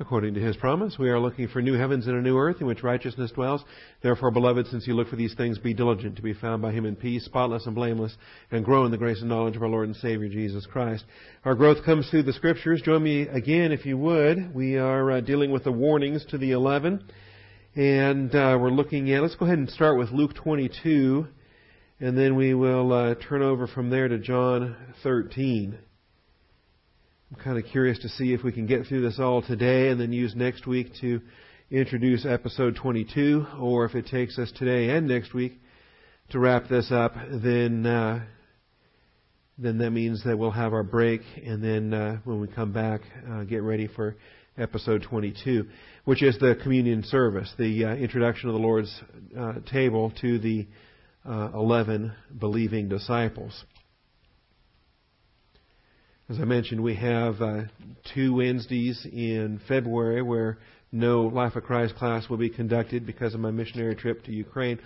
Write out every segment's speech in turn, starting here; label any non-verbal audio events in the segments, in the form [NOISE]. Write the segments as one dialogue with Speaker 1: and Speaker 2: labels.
Speaker 1: According to his promise, we are looking for new heavens and a new earth in which righteousness dwells. Therefore, beloved, since you look for these things, be diligent to be found by him in peace, spotless and blameless, and grow in the grace and knowledge of our Lord and Savior Jesus Christ. Our growth comes through the scriptures. Join me again, if you would. We are uh, dealing with the warnings to the eleven, and uh, we're looking at. Let's go ahead and start with Luke 22, and then we will uh, turn over from there to John 13. I'm kind of curious to see if we can get through this all today and then use next week to introduce episode 22, or if it takes us today and next week to wrap this up, then uh, then that means that we'll have our break, and then uh, when we come back, uh, get ready for episode 22, which is the communion service, the uh, introduction of the Lord's uh, table to the uh, 11 believing disciples. As I mentioned, we have uh, two Wednesdays in February where no Life of Christ class will be conducted because of my missionary trip to Ukraine.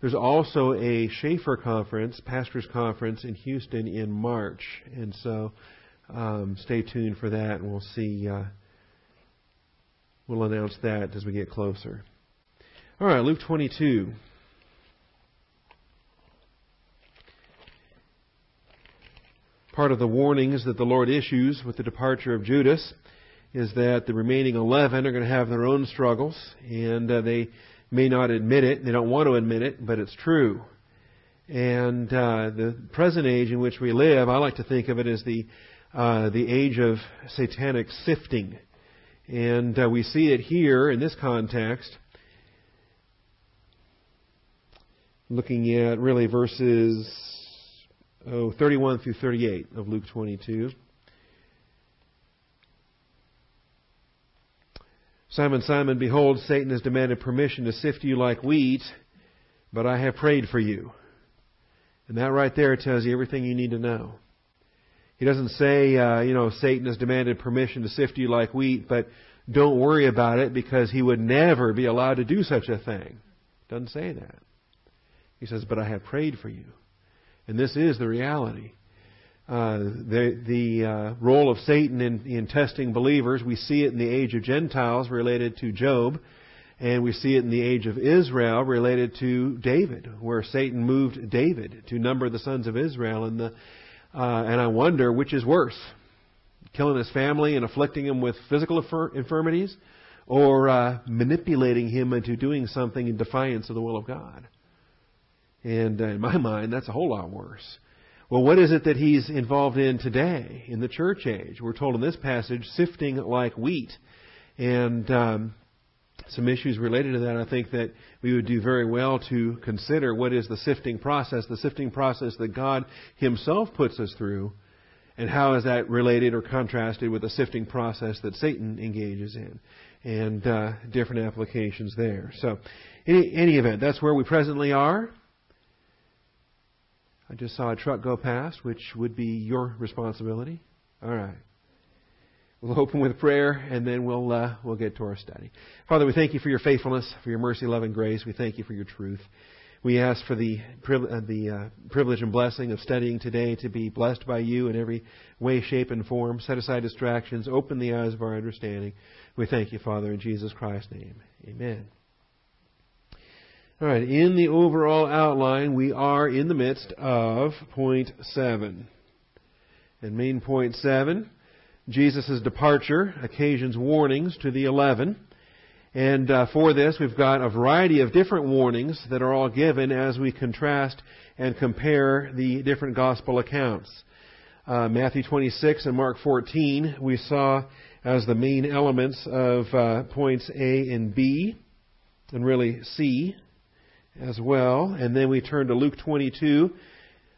Speaker 1: There's also a Chafer conference, pastors conference in Houston in March, and so um, stay tuned for that, and we'll see. Uh, we'll announce that as we get closer. All right, Luke 22. Part of the warnings that the Lord issues with the departure of Judas is that the remaining 11 are going to have their own struggles, and uh, they may not admit it. They don't want to admit it, but it's true. And uh, the present age in which we live, I like to think of it as the uh, the age of satanic sifting, and uh, we see it here in this context. Looking at really verses oh, 31 through 38 of Luke 22. Simon, Simon, behold, Satan has demanded permission to sift you like wheat, but I have prayed for you. And that right there tells you everything you need to know. He doesn't say, uh, you know, Satan has demanded permission to sift you like wheat, but don't worry about it because he would never be allowed to do such a thing. Doesn't say that. He says, but I have prayed for you. And this is the reality. Uh, the the uh, role of Satan in, in testing believers, we see it in the age of Gentiles related to Job, and we see it in the age of Israel related to David, where Satan moved David to number the sons of Israel. And the uh, and I wonder which is worse, killing his family and afflicting him with physical infirmities, or uh, manipulating him into doing something in defiance of the will of God. And uh, in my mind, that's a whole lot worse. Well, what is it that he's involved in today in the church age? We're told in this passage, sifting like wheat. And um, some issues related to that, I think that we would do very well to consider what is the sifting process, the sifting process that God Himself puts us through, and how is that related or contrasted with the sifting process that Satan engages in, and uh, different applications there. So, in any event, that's where we presently are. I just saw a truck go past, which would be your responsibility. All right. We'll open with prayer, and then we'll uh, we'll get to our study. Father, we thank you for your faithfulness, for your mercy, love, and grace. We thank you for your truth. We ask for the uh, the uh, privilege and blessing of studying today to be blessed by you in every way, shape, and form. Set aside distractions. Open the eyes of our understanding. We thank you, Father, in Jesus Christ's name. Amen. All right, in the overall outline, we are in the midst of point seven. And main point seven, Jesus' departure occasions warnings to the eleven. And uh, for this, we've got a variety of different warnings that are all given as we contrast and compare the different gospel accounts. Uh, Matthew 26 and Mark 14 we saw as the main elements of uh, points A and B, and really C as well. And then we turn to Luke 22,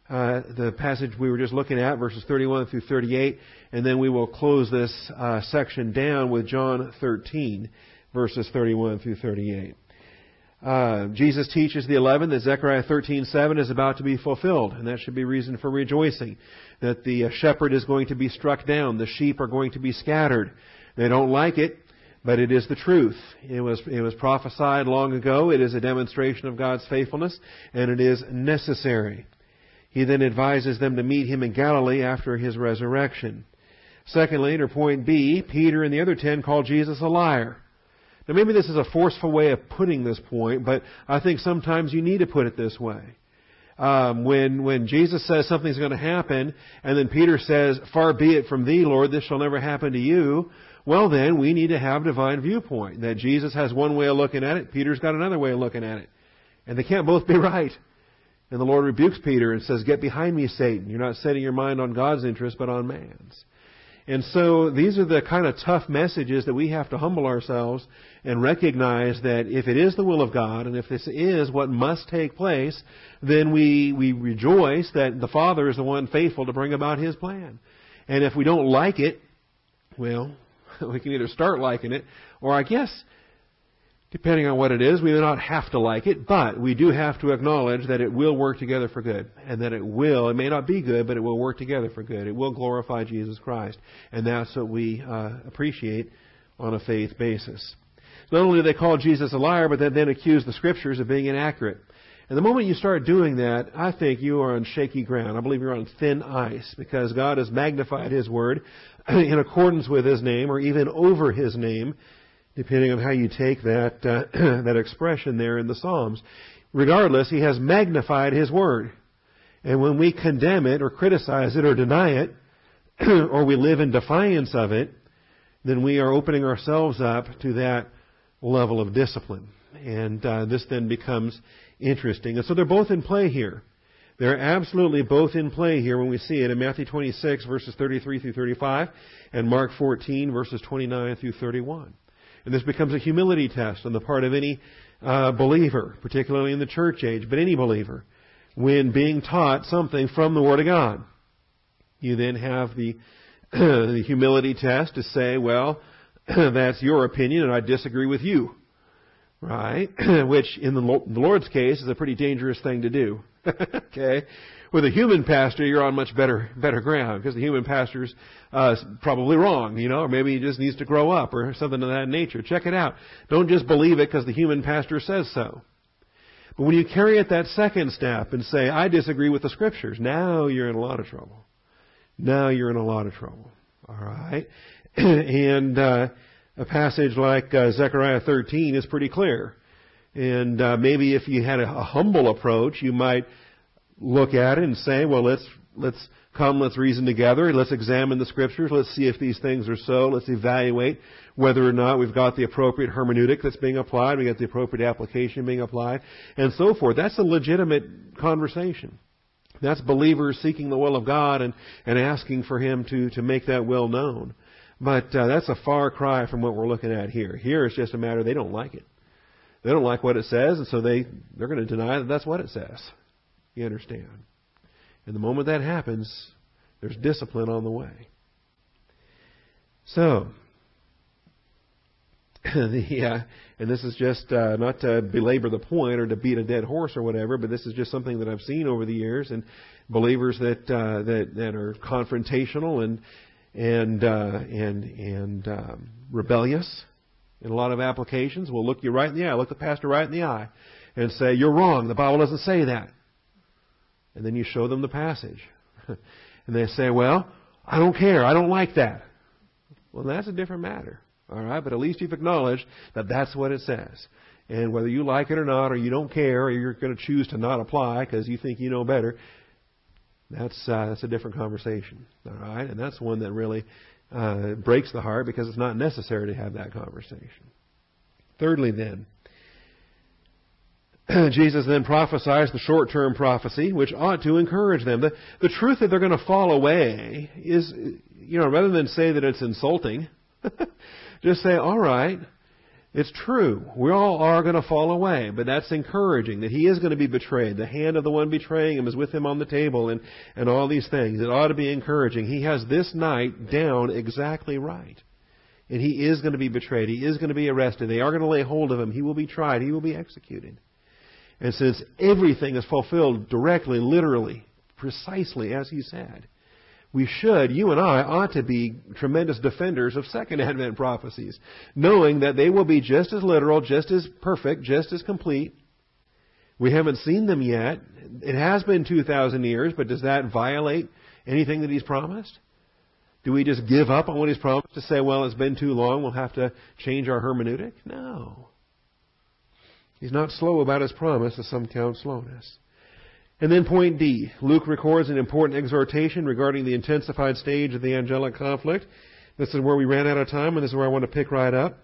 Speaker 1: uh, the passage we were just looking at, verses 31 through 38. And then we will close this uh, section down with John 13, verses 31 through 38. Uh, Jesus teaches the eleven that Zechariah 13:7 is about to be fulfilled, and that should be reason for rejoicing. That the uh, shepherd is going to be struck down, the sheep are going to be scattered. They don't like it, but it is the truth. It was, it was prophesied long ago. It is a demonstration of God's faithfulness, and it is necessary. He then advises them to meet him in Galilee after his resurrection. Secondly, or point B, Peter and the other ten call Jesus a liar. Now maybe this is a forceful way of putting this point, but I think sometimes you need to put it this way. Um, when when Jesus says something's going to happen, and then Peter says, "Far be it from thee, Lord, this shall never happen to you." Well, then we need to have divine viewpoint that Jesus has one way of looking at it, Peter's got another way of looking at it, and they can't both be [LAUGHS] right. And the Lord rebukes Peter and says, "Get behind me, Satan! You're not setting your mind on God's interest, but on man's." And so these are the kind of tough messages that we have to humble ourselves and recognize that if it is the will of God and if this is what must take place, then we, we rejoice that the Father is the one faithful to bring about His plan. And if we don't like it, well, [LAUGHS] we can either start liking it, or I guess Depending on what it is, we may not have to like it, but we do have to acknowledge that it will work together for good. And that it will, it may not be good, but it will work together for good. It will glorify Jesus Christ. And that's what we uh, appreciate on a faith basis. Not only do they call Jesus a liar, but they then accuse the scriptures of being inaccurate. And the moment you start doing that, I think you are on shaky ground. I believe you're on thin ice because God has magnified His Word [COUGHS] in accordance with His name or even over His name depending on how you take that uh, [COUGHS] that expression there in the Psalms. Regardless, he has magnified his word. And when we condemn it or criticize it or deny it, [COUGHS] or we live in defiance of it, then we are opening ourselves up to that level of discipline. And uh, this then becomes interesting. And so they're both in play here. They're absolutely both in play here when we see it in Matthew 26 verses 33 through 35 and Mark 14 verses 29 through 31. And this becomes a humility test on the part of any uh, believer, particularly in the church age, but any believer, when being taught something from the Word of God. You then have the, [CLEARS THROAT] the humility test to say, well, [CLEARS THROAT] that's your opinion and I disagree with you. Right? [CLEARS THROAT] Which in the Lord's case is a pretty dangerous thing to do. [LAUGHS] okay? With a human pastor, you're on much better better ground because the human pastor's uh, probably wrong, you know, or maybe he just needs to grow up or something of that nature. Check it out. Don't just believe it because the human pastor says so. But when you carry it that second step and say, I disagree with the scriptures, now you're in a lot of trouble. Now you're in a lot of trouble. All right? [CLEARS THROAT] and uh, a passage like uh, Zechariah 13 is pretty clear. And uh, maybe if you had a, a humble approach, you might look at it and say, well, let's, let's come, let's reason together, let's examine the scriptures, let's see if these things are so, let's evaluate whether or not we've got the appropriate hermeneutic that's being applied, we got the appropriate application being applied, and so forth. That's a legitimate conversation. That's believers seeking the will of God and, and asking for Him to, to make that will known. But uh, that's a far cry from what we're looking at here. Here it's just a matter they don't like it. They don't like what it says, and so they, they're going to deny that that's what it says. You understand? And the moment that happens, there's discipline on the way. So, [LAUGHS] the, uh, and this is just uh, not to belabor the point or to beat a dead horse or whatever, but this is just something that I've seen over the years, and believers that uh, that that are confrontational and and uh, and and um, rebellious in a lot of applications will look you right in the eye, look the pastor right in the eye, and say, "You're wrong. The Bible doesn't say that." And then you show them the passage. [LAUGHS] and they say, well, I don't care. I don't like that. Well, that's a different matter. All right? But at least you've acknowledged that that's what it says. And whether you like it or not, or you don't care, or you're going to choose to not apply because you think you know better, that's uh, that's a different conversation. All right, and that's one that really uh, breaks the heart because it's not necessary to have that conversation. Thirdly, then, [CLEARS THROAT] Jesus then prophesies the short term prophecy, which ought to encourage them. The, the truth that they're going to fall away is, you know, rather than say that it's insulting, [LAUGHS] just say, all right, it's true. We all are going to fall away, but that's encouraging that he is going to be betrayed. The hand of the one betraying him is with him on the table and, and all these things. It ought to be encouraging. He has this night down exactly right. And he is going to be betrayed. He is going to be arrested. They are going to lay hold of him. He will be tried. He will be executed. And since everything is fulfilled directly, literally, precisely as he said, we should, you and I, ought to be tremendous defenders of Second Advent prophecies, knowing that they will be just as literal, just as perfect, just as complete. We haven't seen them yet. It has been 2,000 years, but does that violate anything that he's promised? Do we just give up on what He's promised to say, well, it's been too long, we'll have to change our hermeneutic? No. He's not slow about His promise, as some count slowness. And then point D. Luke records an important exhortation regarding the intensified stage of the angelic conflict. This is where we ran out of time, and this is where I want to pick right up.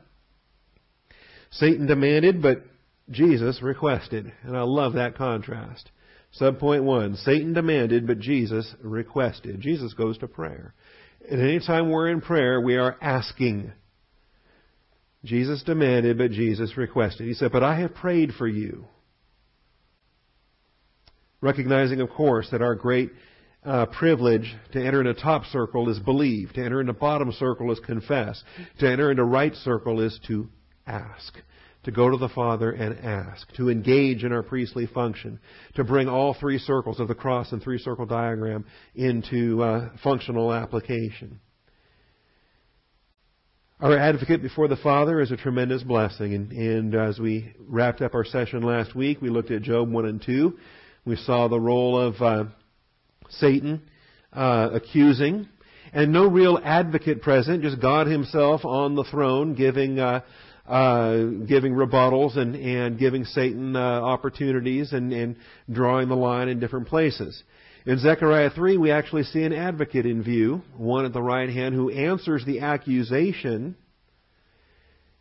Speaker 1: Satan demanded, but Jesus requested. And I love that contrast. Subpoint one, Satan demanded, but Jesus requested. Jesus goes to prayer. And anytime we're in prayer, we are asking. Jesus demanded, but Jesus requested. He said, But I have prayed for you. Recognizing, of course, that our great uh, privilege to enter in a top circle is believe, to enter into bottom circle is confess, to enter into right circle is to ask to go to the Father and ask, to engage in our priestly function, to bring all three circles of the cross and three circle diagram into uh, functional application. Our advocate before the Father is a tremendous blessing. And, and, as we wrapped up our session last week, we looked at Job 1 and 2. We saw the role of uh, Satan uh, accusing, and no real advocate present, just God Himself on the throne giving uh, uh, giving rebuttals and, and giving Satan uh, opportunities and, and drawing the line in different places. In Zechariah 3, we actually see an advocate in view, one at the right hand who answers the accusation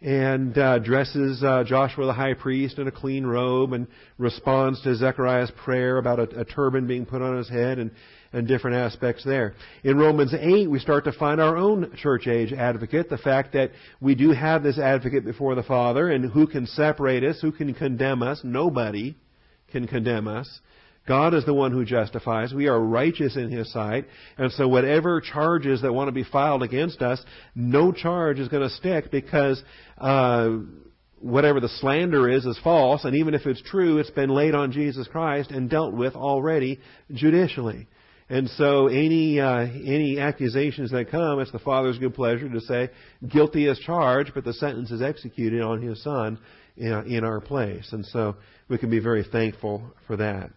Speaker 1: and uh, dresses uh, Joshua the high priest in a clean robe and responds to Zechariah's prayer about a, a turban being put on his head and and different aspects there. In Romans 8, we start to find our own church age advocate, the fact that we do have this advocate before the Father, and who can separate us, who can condemn us? Nobody can condemn us. God is the one who justifies. We are righteous in His sight. And so whatever charges that want to be filed against us, no charge is going to stick because uh, whatever the slander is is false. And even if it's true, it's been laid on Jesus Christ and dealt with already judicially. And so any uh, any accusations that come, it's the Father's good pleasure to say guilty as charged, but the sentence is executed on His Son in, in our place. And so we can be very thankful for that.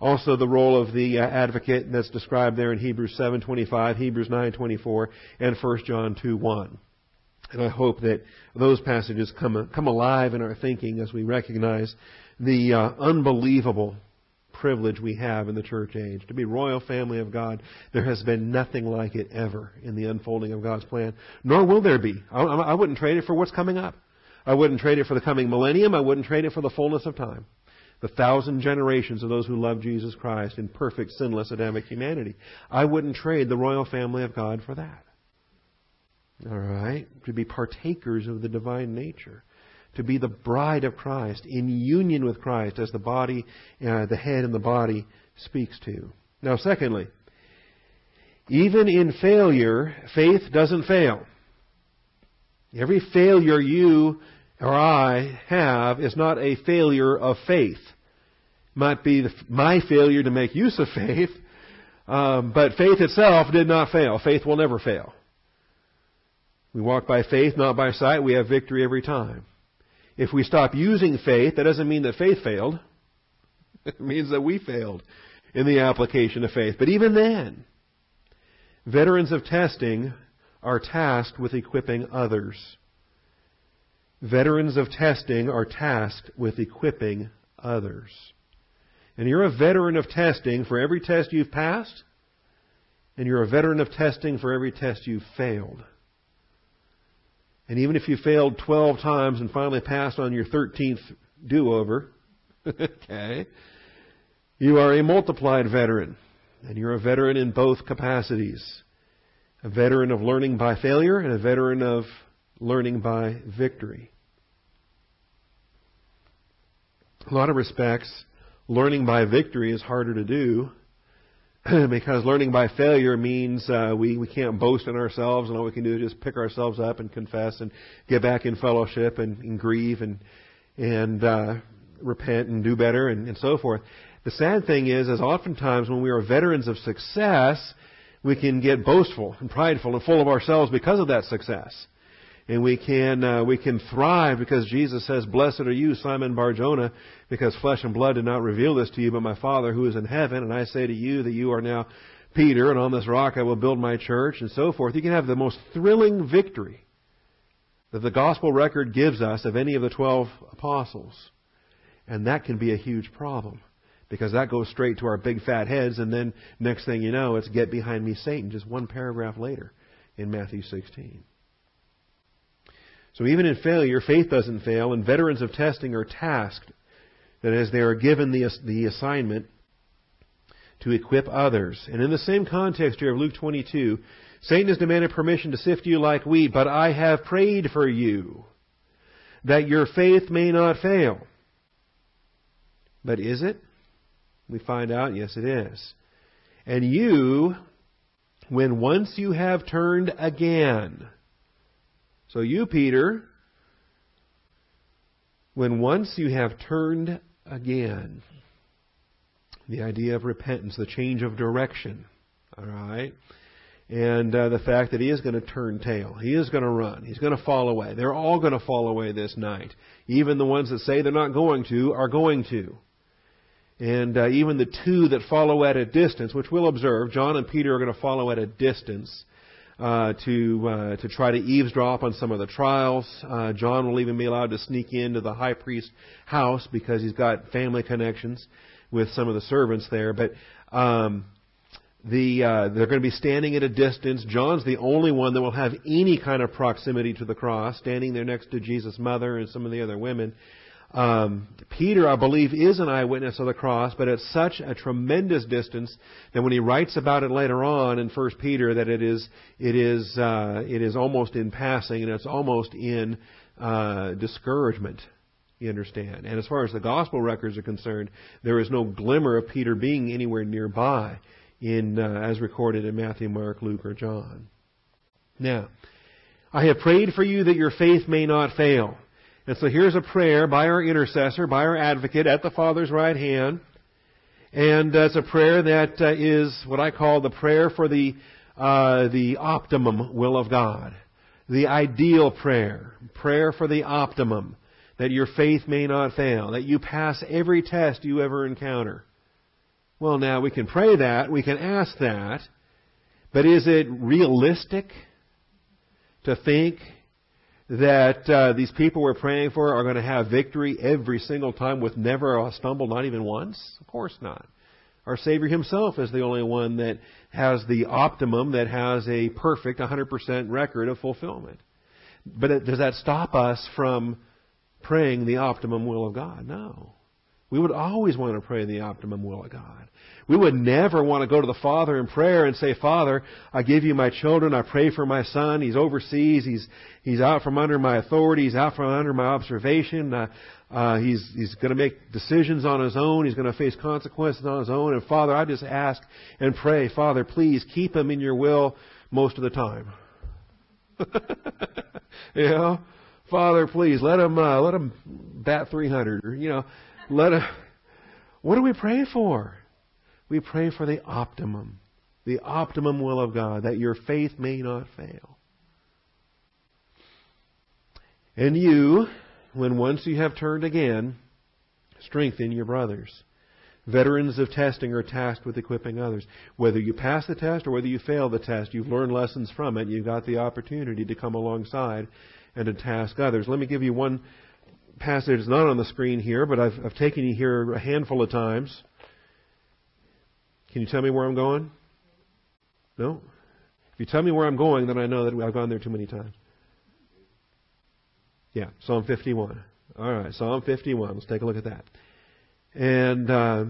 Speaker 1: Also, the role of the uh, advocate that's described there in Hebrews 7:25, Hebrews 9:24, and 1 John 2:1. And I hope that those passages come come alive in our thinking as we recognize the uh, unbelievable privilege we have in the church age. To be royal family of God, there has been nothing like it ever in the unfolding of God's plan, nor will there be. I, I wouldn't trade it for what's coming up. I wouldn't trade it for the coming millennium. I wouldn't trade it for the fullness of time. The thousand generations of those who love Jesus Christ in perfect, sinless Adamic humanity. I wouldn't trade the royal family of God for that. All right? To be partakers of the divine nature to be the bride of Christ, in union with Christ, as the body, uh, the head and the body speaks to. Now, secondly, even in failure, faith doesn't fail. Every failure you or I have is not a failure of faith. It might be the, my failure to make use of faith, um, but faith itself did not fail. Faith will never fail. We walk by faith, not by sight. We have victory every time. If we stop using faith, that doesn't mean that faith failed. [LAUGHS] It means that we failed in the application of faith. But even then, veterans of testing are tasked with equipping others. Veterans of testing are tasked with equipping others. And you're a veteran of testing for every test you've passed, and you're a veteran of testing for every test you've failed. And even if you failed 12 times and finally passed on your 13th do over, okay, you are a multiplied veteran. And you're a veteran in both capacities. A veteran of learning by failure and a veteran of learning by victory. A lot of respects, learning by victory is harder to do [CLEARS THROAT] because learning by failure means uh, we, we can't boast in ourselves and all we can do is just pick ourselves up and confess and get back in fellowship and, and grieve and and uh, repent and do better and, and so forth. The sad thing is, is oftentimes when we are veterans of success, we can get boastful and prideful and full of ourselves because of that success and we can uh, we can thrive because Jesus says, "Blessed are you, Simon Barjona, because flesh and blood did not reveal this to you, but my Father who is in heaven." And I say to you that you are now Peter, and on this rock I will build my church, and so forth. You can have the most thrilling victory that the gospel record gives us of any of the twelve apostles. And that can be a huge problem. Because that goes straight to our big fat heads, and then next thing you know, it's get behind me, Satan, just one paragraph later in Matthew 16. So even in failure, faith doesn't fail, and veterans of testing are tasked that as they are given the, the assignment to equip others. And in the same context here of Luke 22, Satan has demanded permission to sift you like wheat, but I have prayed for you that your faith may not fail. But is it? We find out, yes, it is. And you, when once you have turned again, so you, Peter, when once you have turned again, the idea of repentance, the change of direction, all right? and uh, the fact that he is going to turn tail. He is going to run. He's going to fall away. They're all going to fall away this night. Even the ones that say they're not going to are going to. And uh, even the two that follow at a distance, which we'll observe, John and Peter are going to follow at a distance uh, to uh, to try to eavesdrop on some of the trials. Uh, John will even be allowed to sneak into the high priest's house because he's got family connections with some of the servants there. But um, the, uh, they're going to be standing at a distance. John's the only one that will have any kind of proximity to the cross, standing there next to Jesus' mother and some of the other women. Um, Peter, I believe, is an eyewitness of the cross, but at such a tremendous distance that when he writes about it later on in First Peter, that it is it is uh, it is almost in passing and it's almost in uh, discouragement. You understand? And as far as the gospel records are concerned, there is no glimmer of Peter being anywhere nearby in uh, as recorded in Matthew, Mark, Luke, or John. Now, I have prayed for you that your faith may not fail. And so here's a prayer by our intercessor, by our advocate at the Father's right hand. And uh, it's a prayer that uh, is what I call the prayer for the, uh, the optimum will of God. The ideal prayer. Prayer for the optimum. That your faith may not fail. That you pass every test you ever encounter. Well, now we can pray that, we can ask that, but is it realistic to think that uh, these people we're praying for are going to have victory every single time with never a stumble, not even once? Of course not. Our Savior Himself is the only one that has the optimum, that has a perfect 100% record of fulfillment. But does that stop us from praying the optimum will of God? No. We would always want to pray the optimum will of God. We would never want to go to the Father in prayer and say, Father, I give you my children. I pray for my son. He's overseas. He's, he's out from under my authority. He's out from under my observation. Uh, uh, he's, he's going to make decisions on his own. He's going to face consequences on his own. And Father, I just ask and pray, Father, please keep him in your will most of the time. [LAUGHS] you know? Father, please let him, uh, let him bat 300 you know, let him, what do we pray for? we pray for the optimum, the optimum will of God, that your faith may not fail. And you, when once you have turned again, strengthen your brothers. Veterans of testing are tasked with equipping others. Whether you pass the test or whether you fail the test, you've learned lessons from it. You've got the opportunity to come alongside and to task others. Let me give you one passage. It's not on the screen here, but I've, I've taken you here a handful of times. Can you tell me where I'm going? No? If you tell me where I'm going, then I know that I've gone there too many times. Yeah, Psalm 51. All right, Psalm 51. Let's take a look at that. And uh,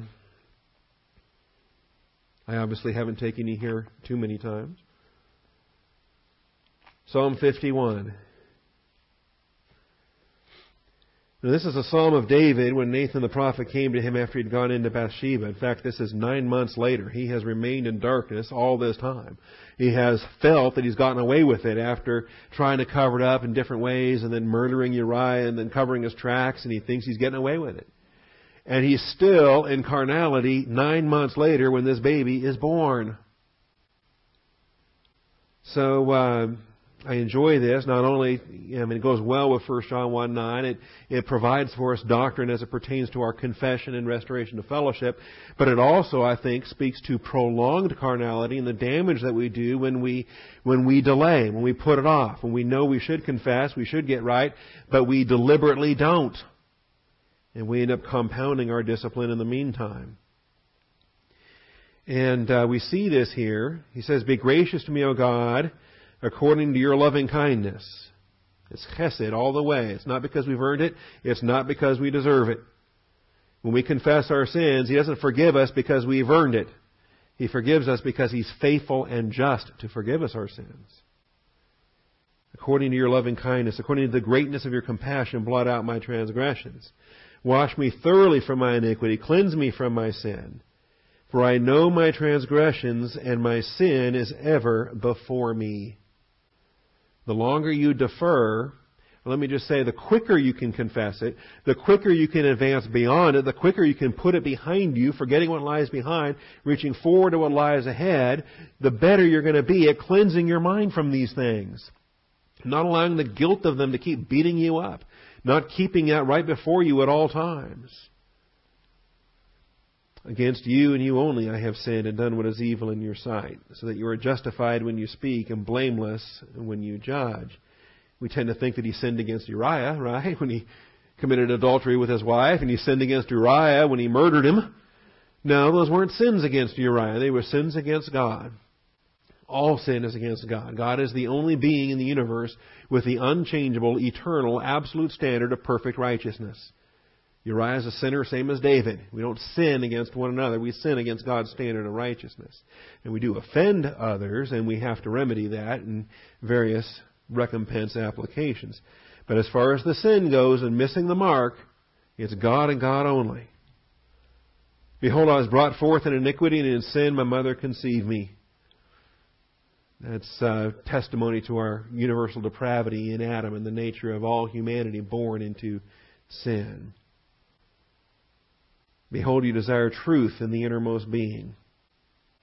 Speaker 1: I obviously haven't taken you here too many times. Psalm 51. Now, this is a psalm of David when Nathan the prophet came to him after he'd gone into Bathsheba. In fact, this is nine months later. He has remained in darkness all this time. He has felt that he's gotten away with it after trying to cover it up in different ways and then murdering Uriah and then covering his tracks, and he thinks he's getting away with it. And he's still in carnality nine months later when this baby is born. So, uh, I enjoy this. Not only, I mean, it goes well with 1 John 1 9. It, it provides for us doctrine as it pertains to our confession and restoration of fellowship. But it also, I think, speaks to prolonged carnality and the damage that we do when we, when we delay, when we put it off, when we know we should confess, we should get right, but we deliberately don't. And we end up compounding our discipline in the meantime. And uh, we see this here. He says, Be gracious to me, O God according to your loving kindness. It's chesed all the way. It's not because we've earned it. It's not because we deserve it. When we confess our sins, He doesn't forgive us because we've earned it. He forgives us because He's faithful and just to forgive us our sins. According to your loving kindness, according to the greatness of your compassion, blot out my transgressions. Wash me thoroughly from my iniquity. Cleanse me from my sin. For I know my transgressions, and my sin is ever before me. The longer you defer, let me just say, the quicker you can confess it, the quicker you can advance beyond it, the quicker you can put it behind you, forgetting what lies behind, reaching forward to what lies ahead, the better you're going to be at cleansing your mind from these things. Not allowing the guilt of them to keep beating you up. Not keeping that right before you at all times. Against you and you only I have sinned and done what is evil in your sight, so that you are justified when you speak and blameless when you judge. We tend to think that he sinned against Uriah, [LAUGHS] right? When he committed adultery with his wife, and he sinned against Uriah when he murdered him. No, those weren't sins against Uriah. They were sins against God. All sin is against God. God is the only being in the universe with the unchangeable, eternal, absolute standard of perfect righteousness. Uriah is a sinner, same as David. We don't sin against one another. We sin against God's standard of righteousness. And we do offend others, and we have to remedy that in various recompense applications. But as far as the sin goes and missing the mark, it's God and God only. Behold, I was brought forth in iniquity, and in sin my mother conceived me. That's uh, testimony to our universal depravity in Adam and the nature of all humanity born into sin. Behold, you desire truth in the innermost being.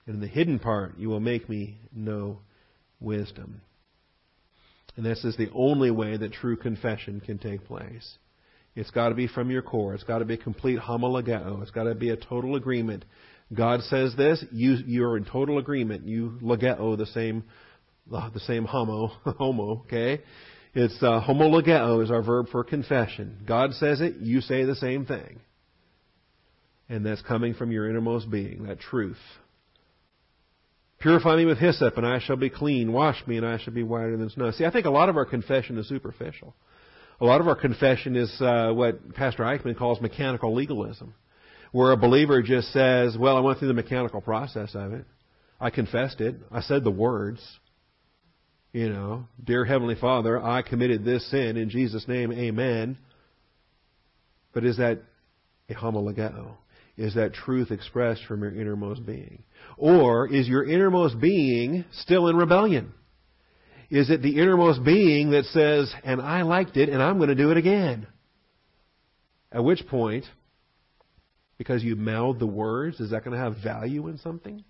Speaker 1: And in the hidden part, you will make me know wisdom. And this is the only way that true confession can take place. It's got to be from your core. It's got to be complete homologeo. It's got to be a total agreement. God says this, you, you're in total agreement. You logeo the same, the same homo, [LAUGHS] homo, okay? It's uh, homologeo is our verb for confession. God says it, you say the same thing. And that's coming from your innermost being, that truth. Purify me with hyssop, and I shall be clean. Wash me, and I shall be whiter than snow. See, I think a lot of our confession is superficial. A lot of our confession is uh, what Pastor Eichmann calls mechanical legalism, where a believer just says, Well, I went through the mechanical process of it. I confessed it. I said the words. You know, Dear Heavenly Father, I committed this sin. In Jesus' name, amen. But is that a homologeo? Is that truth expressed from your innermost being? Or is your innermost being still in rebellion? Is it the innermost being that says, and I liked it and I'm going to do it again? At which point, because you mouthed the words, is that going to have value in something?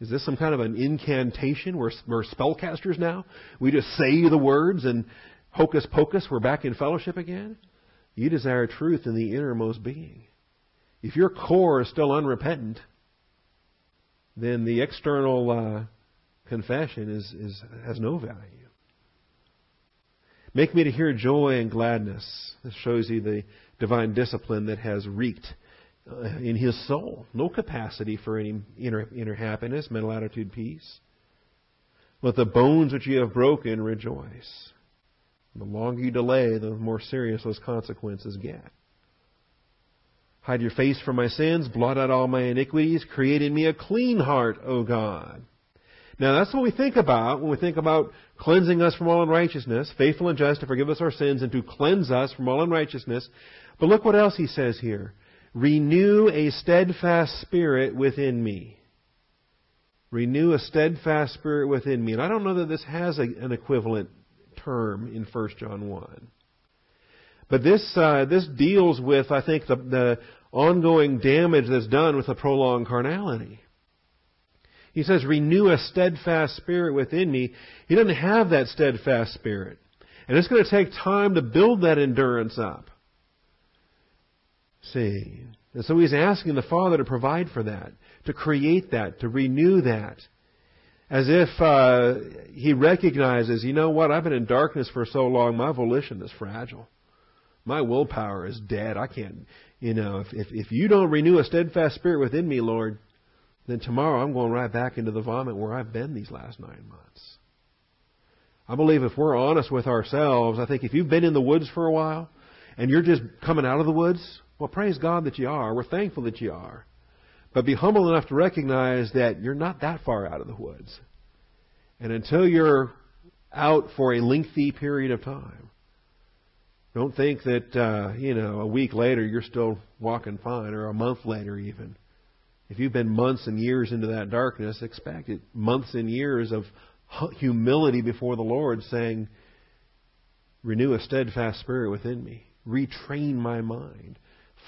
Speaker 1: Is this some kind of an incantation? We're, we're spellcasters now? We just say the words and hocus pocus, we're back in fellowship again? You desire truth in the innermost being. If your core is still unrepentant, then the external uh, confession is, is, has no value. Make me to hear joy and gladness. This shows you the divine discipline that has wreaked uh, in his soul. No capacity for any inner, inner happiness, mental attitude, peace. Let the bones which you have broken rejoice. The longer you delay, the more serious those consequences get. Hide your face from my sins, blot out all my iniquities, create in me a clean heart, O God. Now that's what we think about when we think about cleansing us from all unrighteousness, faithful and just to forgive us our sins and to cleanse us from all unrighteousness. But look what else he says here. Renew a steadfast spirit within me. Renew a steadfast spirit within me. And I don't know that this has a, an equivalent term in 1 John 1. But this uh, this deals with, I think, the, the ongoing damage that's done with a prolonged carnality. He says, renew a steadfast spirit within me. He doesn't have that steadfast spirit. And it's going to take time to build that endurance up. See? And so he's asking the Father to provide for that, to create that, to renew that. As if uh, he recognizes, you know what, I've been in darkness for so long, my volition is fragile. My willpower is dead. I can't, you know, if, if, if you don't renew a steadfast spirit within me, Lord, then tomorrow I'm going right back into the vomit where I've been these last nine months. I believe if we're honest with ourselves, I think if you've been in the woods for a while and you're just coming out of the woods, well, praise God that you are. We're thankful that you are. But be humble enough to recognize that you're not that far out of the woods. And until you're out for a lengthy period of time, don't think that, uh, you know, a week later you're still walking fine, or a month later even. If you've been months and years into that darkness, expect it. Months and years of humility before the Lord, saying, Renew a steadfast spirit within me. Retrain my mind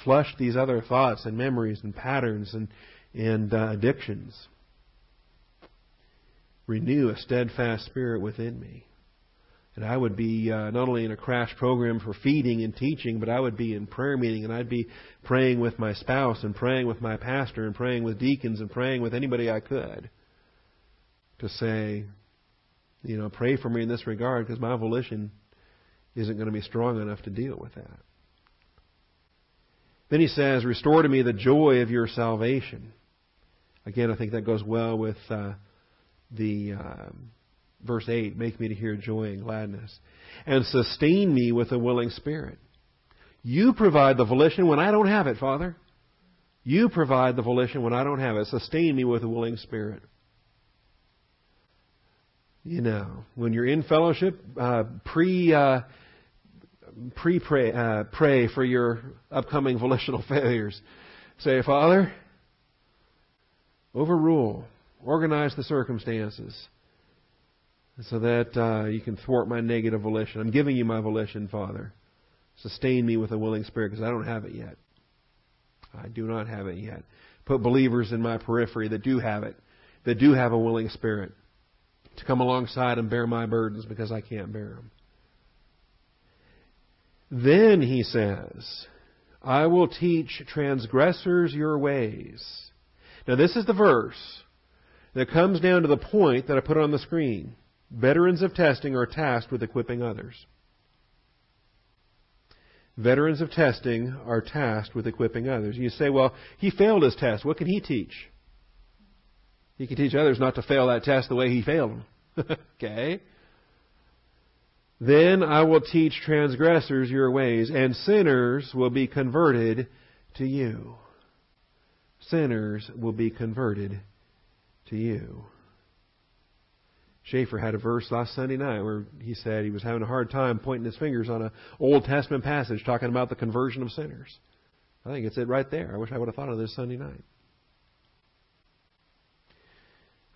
Speaker 1: flush these other thoughts and memories and patterns and, and uh, addictions. Renew a steadfast spirit within me. And I would be uh, not only in a crash program for feeding and teaching, but I would be in prayer meeting and I'd be praying with my spouse and praying with my pastor and praying with deacons and praying with anybody I could to say, you know, pray for me in this regard because my volition isn't going to be strong enough to deal with that. Then he says, Restore to me the joy of your salvation. Again, I think that goes well with uh, the uh, verse 8 Make me to hear joy and gladness. And sustain me with a willing spirit. You provide the volition when I don't have it, Father. You provide the volition when I don't have it. Sustain me with a willing spirit. You know, when you're in fellowship, uh, pre uh, pre pray, uh, pray for your upcoming [LAUGHS] volitional failures. Say, Father, overrule, organize the circumstances so that uh, you can thwart my negative volition. I'm giving you my volition, Father. Sustain me with a willing spirit because I don't have it yet. I do not have it yet. Put believers in my periphery that do have it, that do have a willing spirit to come alongside and bear my burdens because I can't bear them. Then he says, I will teach transgressors your ways. Now, this is the verse that comes down to the point that I put on the screen. Veterans of testing are tasked with equipping others. Veterans of testing are tasked with equipping others. You say, well, he failed his test. What can he teach? He can teach others not to fail that test the way he failed them. [LAUGHS] okay? Then I will teach transgressors your ways, and sinners will be converted to you. Sinners will be converted to you. Schaefer had a verse last Sunday night where he said he was having a hard time pointing his fingers on an Old Testament passage talking about the conversion of sinners. I think it's it right there. I wish I would have thought of this Sunday night.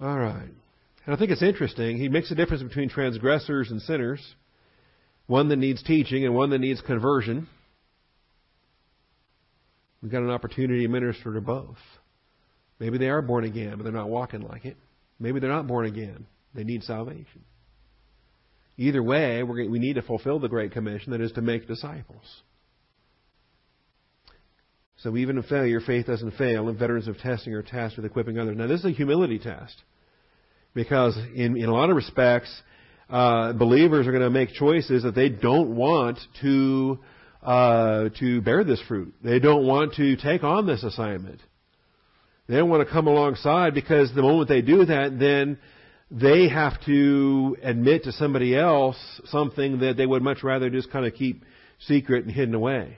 Speaker 1: All right. And I think it's interesting. He makes a difference between transgressors and sinners one that needs teaching and one that needs conversion. We've got an opportunity to minister to both. Maybe they are born again, but they're not walking like it. Maybe they're not born again. They need salvation. Either way, we need to fulfill the Great Commission that is to make disciples. So even in failure, faith doesn't fail, and veterans of testing are tasked with equipping others. Now, this is a humility test. Because in, in a lot of respects, uh, believers are going to make choices that they don't want to uh, to bear this fruit. They don't want to take on this assignment. They don't want to come alongside because the moment they do that, then they have to admit to somebody else something that they would much rather just kind of keep secret and hidden away.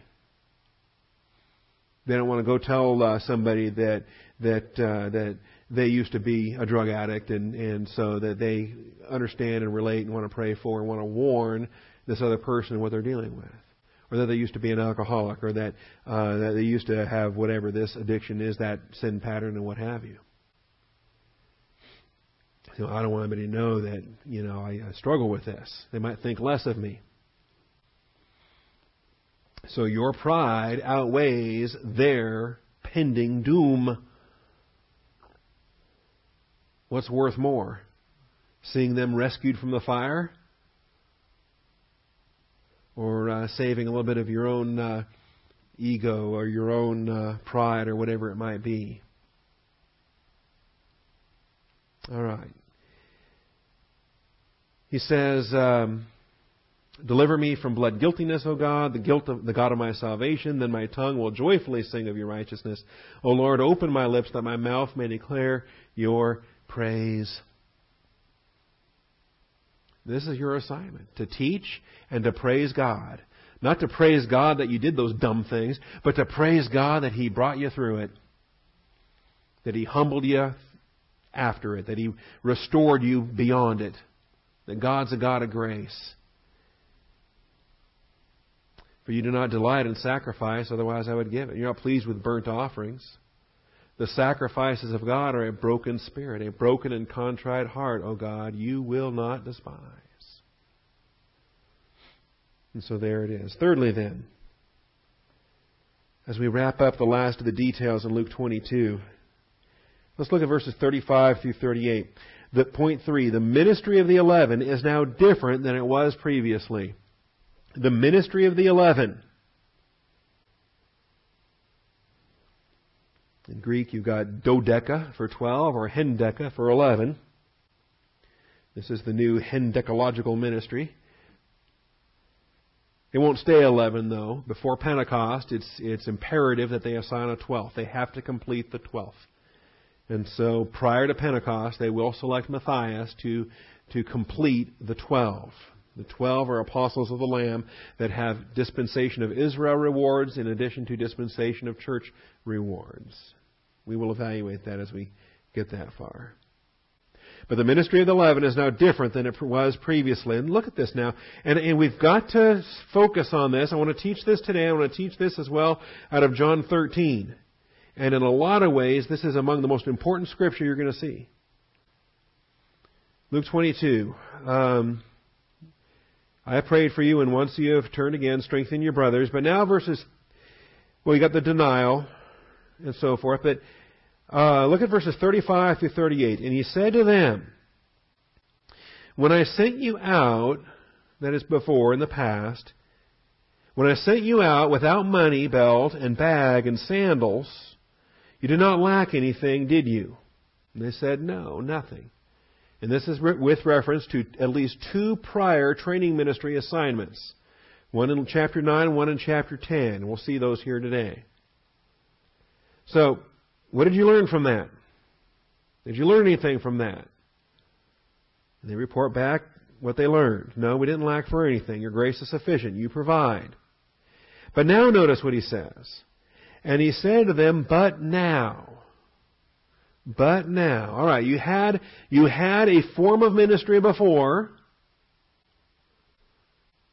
Speaker 1: They don't want to go tell uh, somebody that that uh, that they used to be a drug addict and, and so that they understand and relate and want to pray for and want to warn this other person what they're dealing with. Or that they used to be an alcoholic or that, uh, that they used to have whatever this addiction is, that sin pattern and what have you. So I don't want anybody to know that, you know, I, I struggle with this. They might think less of me. So your pride outweighs their pending doom. What's worth more? Seeing them rescued from the fire? Or uh, saving a little bit of your own uh, ego or your own uh, pride or whatever it might be? All right. He says, um, Deliver me from blood guiltiness, O God, the guilt of the God of my salvation. Then my tongue will joyfully sing of your righteousness. O Lord, open my lips that my mouth may declare your praise. This is your assignment to teach and to praise God. Not to praise God that you did those dumb things, but to praise God that He brought you through it. That He humbled you after it. That He restored you beyond it. That God's a God of grace. For you do not delight in sacrifice, otherwise I would give it. You're not pleased with burnt offerings. The sacrifices of God are a broken spirit, a broken and contrite heart, O God, you will not despise. And so there it is. Thirdly, then, as we wrap up the last of the details in Luke 22, let's look at verses 35 through 38. The point three, the ministry of the eleven is now different than it was previously. The ministry of the eleven In Greek, you've got dodeca for 12 or hendeca for 11. This is the new hendecological ministry. It won't stay 11 though. Before Pentecost, it's, it's imperative that they assign a 12th. They have to complete the 12th. And so prior to Pentecost, they will select Matthias to, to complete the 12. The 12 are apostles of the Lamb that have dispensation of Israel rewards in addition to dispensation of church rewards. We will evaluate that as we get that far. But the ministry of the eleven is now different than it was previously. And look at this now. And, and, we've got to focus on this. I want to teach this today. I want to teach this as well out of John 13. And in a lot of ways, this is among the most important scripture you're going to see. Luke 22. Um, I prayed for you, and once you have turned again, strengthen your brothers. But now verses, well, you got the denial and so forth. But uh, look at verses 35 through 38. And he said to them, When I sent you out, that is before in the past, when I sent you out without money, belt, and bag, and sandals, you did not lack anything, did you? And they said, No, nothing. And this is with reference to at least two prior training ministry assignments. One in chapter 9, one in chapter 10. We'll see those here today. So, what did you learn from that? Did you learn anything from that? And they report back what they learned. No, we didn't lack for anything. Your grace is sufficient. You provide. But now notice what he says. And he said to them, but now. But now. Alright, you had, you had a form of ministry before.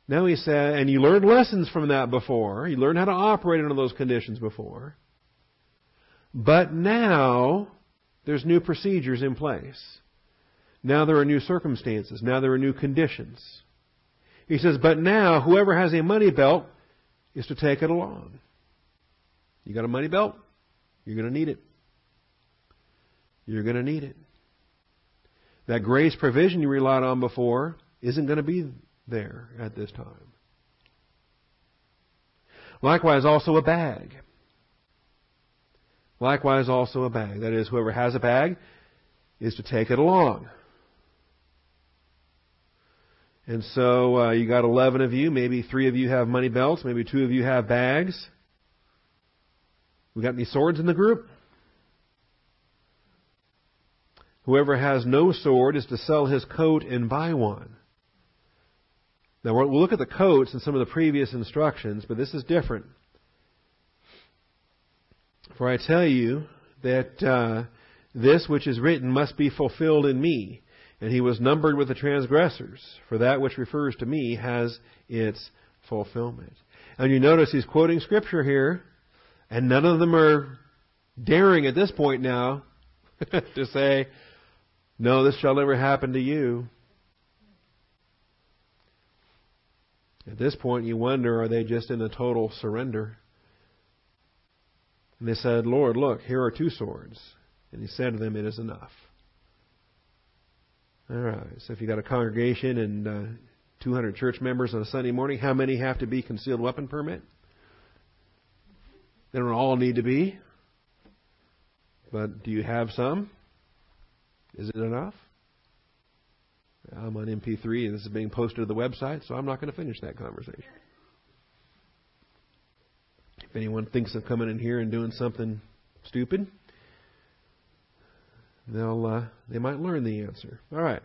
Speaker 1: Now he said, and you learned lessons from that before. You learned how to operate under those conditions before. But now, there's new procedures in place. Now there are new circumstances. Now there are new conditions. He says, but now, whoever has a money belt is to take it along. You got a money belt? You're going to need it. You're going to need it. That grace provision you relied on before isn't going to be there at this time. Likewise, also a bag. Likewise, also a bag. That is, whoever has a bag is to take it along. And so uh, you got 11 of you. Maybe three of you have money belts. Maybe two of you have bags. We got any swords in the group? Whoever has no sword is to sell his coat and buy one. Now we'll look at the coats and some of the previous instructions, but this is different. For I tell you that uh, this which is written must be fulfilled in me. And he was numbered with the transgressors, for that which refers to me has its fulfillment. And you notice he's quoting scripture here, and none of them are daring at this point now [LAUGHS] to say, No, this shall never happen to you. At this point, you wonder, are they just in a total surrender? And they said, Lord, look, here are two swords. And he said to them, It is enough. All right. So if you've got a congregation and uh, 200 church members on a Sunday morning, how many have to be concealed weapon permit? They don't all need to be. But do you have some? Is it enough? I'm on MP3 and this is being posted to the website, so I'm not going to finish that conversation. If anyone thinks of coming in here and doing something stupid, they'll uh, they might learn the answer. All right.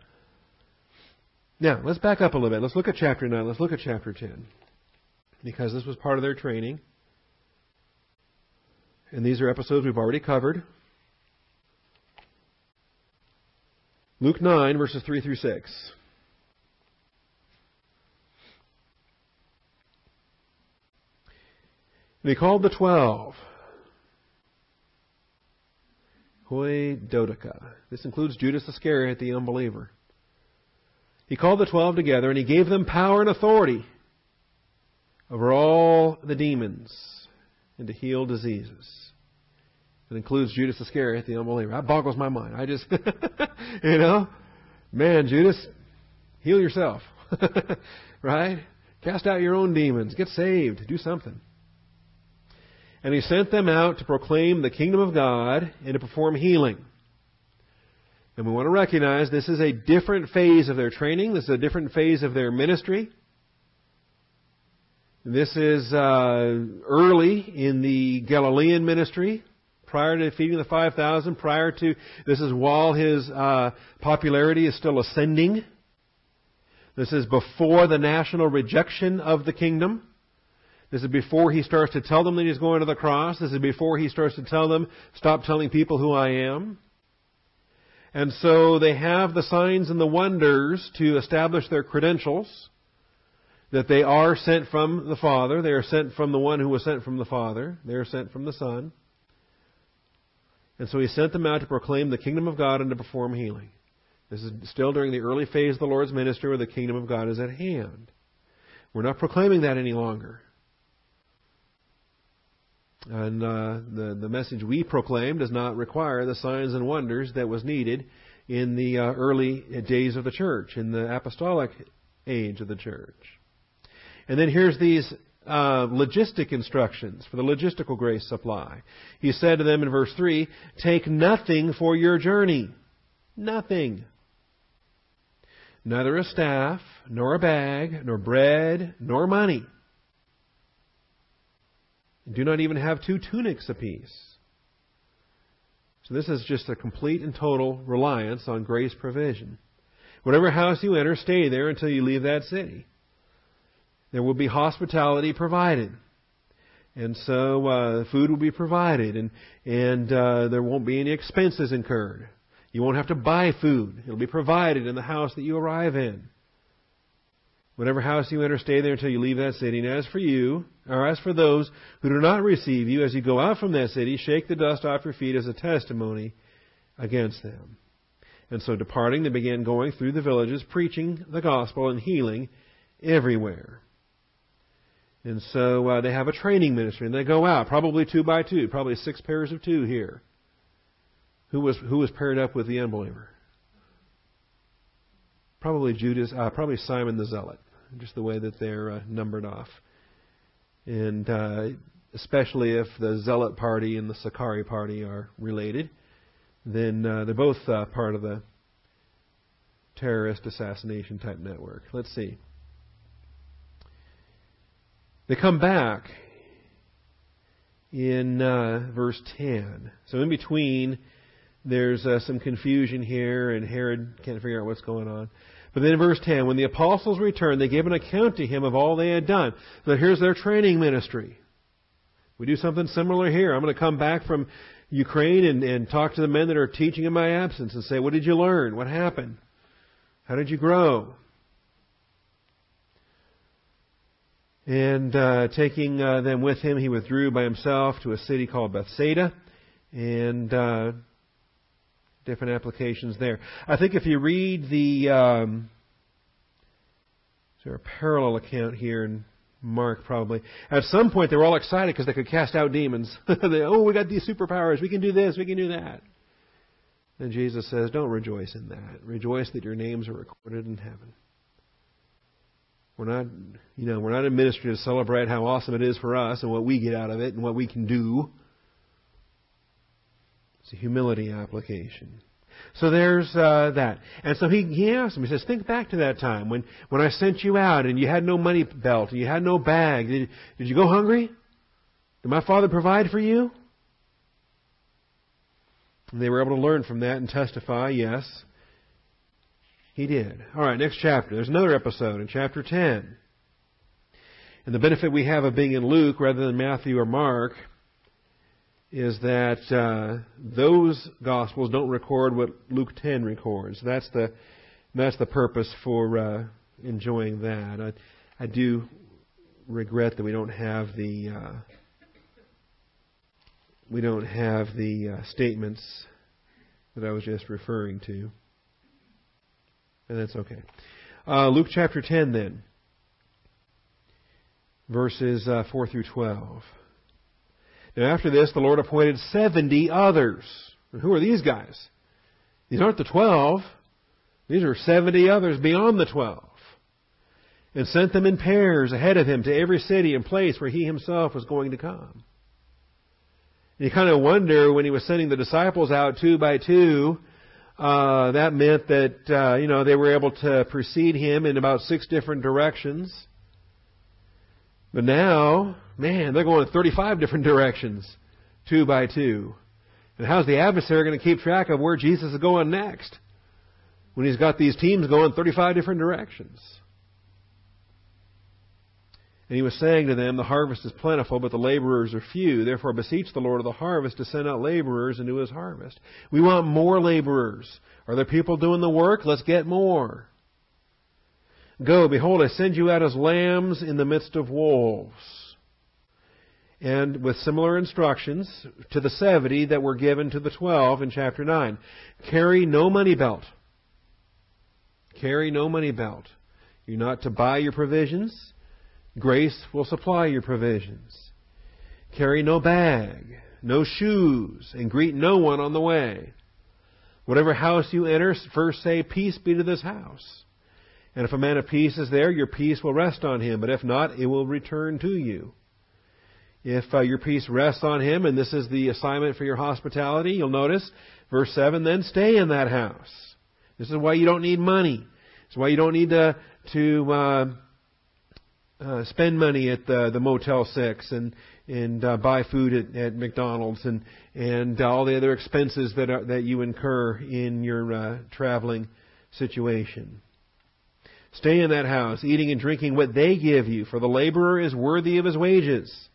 Speaker 1: Now let's back up a little bit. Let's look at chapter nine. Let's look at chapter ten, because this was part of their training, and these are episodes we've already covered. Luke nine verses three through six. And he called the twelve Hoi Dodeca. This includes Judas Iscariot, the unbeliever. He called the twelve together and he gave them power and authority over all the demons and to heal diseases. It includes Judas Iscariot, the unbeliever. That boggles my mind. I just, [LAUGHS] you know, man, Judas, heal yourself. [LAUGHS] right? Cast out your own demons. Get saved. Do something. And he sent them out to proclaim the kingdom of God and to perform healing. And we want to recognize this is a different phase of their training. This is a different phase of their ministry. This is uh, early in the Galilean ministry, prior to feeding the 5,000, prior to, this is while his uh, popularity is still ascending. This is before the national rejection of the kingdom. This is before he starts to tell them that he's going to the cross. This is before he starts to tell them, stop telling people who I am. And so they have the signs and the wonders to establish their credentials that they are sent from the Father. They are sent from the one who was sent from the Father. They are sent from the Son. And so he sent them out to proclaim the kingdom of God and to perform healing. This is still during the early phase of the Lord's ministry where the kingdom of God is at hand. We're not proclaiming that any longer. And uh, the, the message we proclaim does not require the signs and wonders that was needed in the uh, early days of the church, in the apostolic age of the church. And then here's these uh, logistic instructions for the logistical grace supply. He said to them in verse 3 Take nothing for your journey. Nothing. Neither a staff, nor a bag, nor bread, nor money do not even have two tunics apiece. So this is just a complete and total reliance on grace provision. Whatever house you enter, stay there until you leave that city. There will be hospitality provided. And so uh, food will be provided, and and uh, there won't be any expenses incurred. You won't have to buy food; it'll be provided in the house that you arrive in. Whatever house you enter, stay there until you leave that city. And as for you, or as for those who do not receive you, as you go out from that city, shake the dust off your feet as a testimony against them. And so departing, they began going through the villages, preaching the gospel and healing everywhere. And so uh, they have a training ministry, and they go out, probably two by two, probably six pairs of two here. Who was who was paired up with the unbeliever? Probably Judas, uh, probably Simon the Zealot just the way that they're uh, numbered off. And uh, especially if the Zealot party and the Sicarii party are related, then uh, they're both uh, part of the terrorist assassination type network. Let's see. They come back in uh, verse 10. So in between, there's uh, some confusion here, and Herod can't figure out what's going on. But then in verse 10, when the apostles returned, they gave an account to him of all they had done. So here's their training ministry. We do something similar here. I'm going to come back from Ukraine and, and talk to the men that are teaching in my absence and say, what did you learn? What happened? How did you grow? And uh, taking uh, them with him, he withdrew by himself to a city called Bethsaida. And uh, different applications there. I think if you read the, um, is there a parallel account here in Mark probably? At some point they were all excited because they could cast out demons. [LAUGHS] they, oh, we got these superpowers. We can do this. We can do that. And Jesus says, Don't rejoice in that. Rejoice that your names are recorded in heaven. We're not, you know, we're not in ministry to celebrate how awesome it is for us and what we get out of it and what we can do. It's a humility application. So there's uh, that. And so he, he asked him, he says, think back to that time when, when I sent you out and you had no money belt and you had no bag. Did, did you go hungry? Did my father provide for you? And they were able to learn from that and testify, yes, he did. All right, next chapter. There's another episode in chapter 10. And the benefit we have of being in Luke rather than Matthew or Mark is that uh, those gospels don't record what Luke 10 records. That's the that's the purpose for uh, enjoying that. I, I do regret that we don't have the uh, we don't have the uh, statements that I was just referring to, and that's okay. Uh, Luke chapter 10, then, verses uh, 4 through 12. Now, after this, the Lord appointed 70 others. Who are these guys? These aren't the 12. These are 70 others beyond the 12. And sent them in pairs ahead of him to every city and place where he himself was going to come. And you kind of wonder when he was sending the disciples out two by two, uh, that meant that, uh, you know, they were able to precede him in about six different directions. But now, man, they're going 35 different directions, two by two. And how's the adversary going to keep track of where Jesus is going next when he's got these teams going 35 different directions? And he was saying to them, The harvest is plentiful, but the laborers are few. Therefore, beseech the Lord of the harvest to send out laborers into his harvest. We want more laborers. Are there people doing the work? Let's get more. Go, behold, I send you out as lambs in the midst of wolves. And with similar instructions to the 70 that were given to the 12 in chapter 9. Carry no money belt. Carry no money belt. You're not to buy your provisions. Grace will supply your provisions. Carry no bag, no shoes, and greet no one on the way. Whatever house you enter, first say, Peace be to this house. And if a man of peace is there, your peace will rest on him. But if not, it will return to you. If uh, your peace rests on him, and this is the assignment for your hospitality, you'll notice, verse 7, then stay in that house. This is why you don't need money. Is why you don't need to, to uh, uh, spend money at the, the Motel 6 and, and uh, buy food at, at McDonald's and, and all the other expenses that, are, that you incur in your uh, traveling situation. Stay in that house, eating and drinking what they give you, for the laborer is worthy of his wages.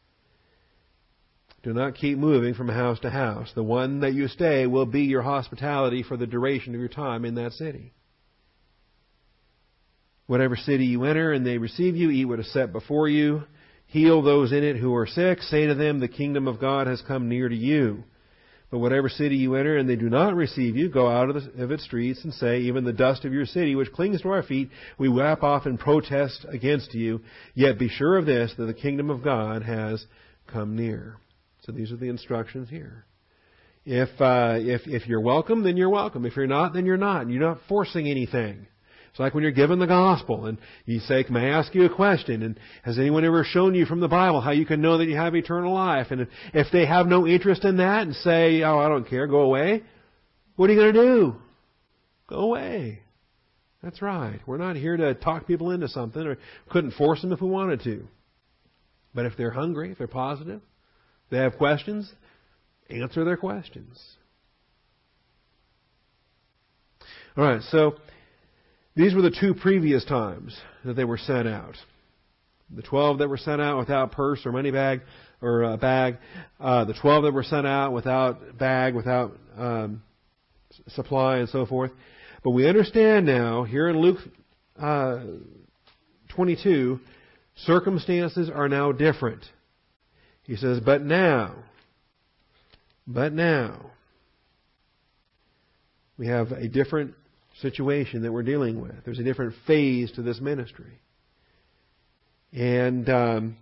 Speaker 1: Do not keep moving from house to house. The one that you stay will be your hospitality for the duration of your time in that city. Whatever city you enter and they receive you, eat what is set before you. Heal those in it who are sick. Say to them, the kingdom of God has come near to you. But whatever city you enter and they do not receive you, go out of, the, of, its streets and say, even the dust of your city, which clings to our feet, we wipe off and protest against you. Yet be sure of this, that the kingdom of God has come near. So these are the instructions here. If, uh, if, if you're welcome, then you're welcome. If you're not, then you're not. You're not forcing anything. It's like when you're given the gospel and you say, May I ask you a question? And has anyone ever shown you from the Bible how you can know that you have eternal life? And if they have no interest in that and say, Oh, I don't care, go away, what are you going to do? Go away. That's right. We're not here to talk people into something or couldn't force them if we wanted to. But if they're hungry, if they're positive, they have questions, answer their questions. All right, so these were the two previous times that they were sent out. The twelve that were sent out without purse or money bag or uh, bag. Uh, the twelve that were sent out without bag, without um, supply, and so forth. But we understand now here in Luke uh, 22, circumstances are now different. He says, "But now, but now." We have a different situation that we're dealing with. There's a different phase to this ministry. And um,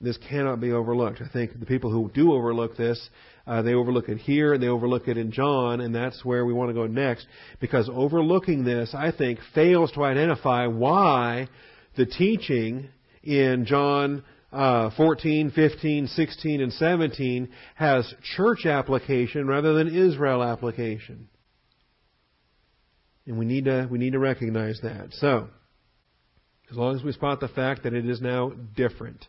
Speaker 1: this cannot be overlooked. I think the people who do overlook this, uh, they overlook it here and they overlook it in John, and that's where we want to go next. Because overlooking this, I think, fails to identify why the teaching in John uh, 14, 15, 16, and 17 has church application rather than Israel application. And we need to, we need to recognize that. So, as long as we spot the fact that it is now different.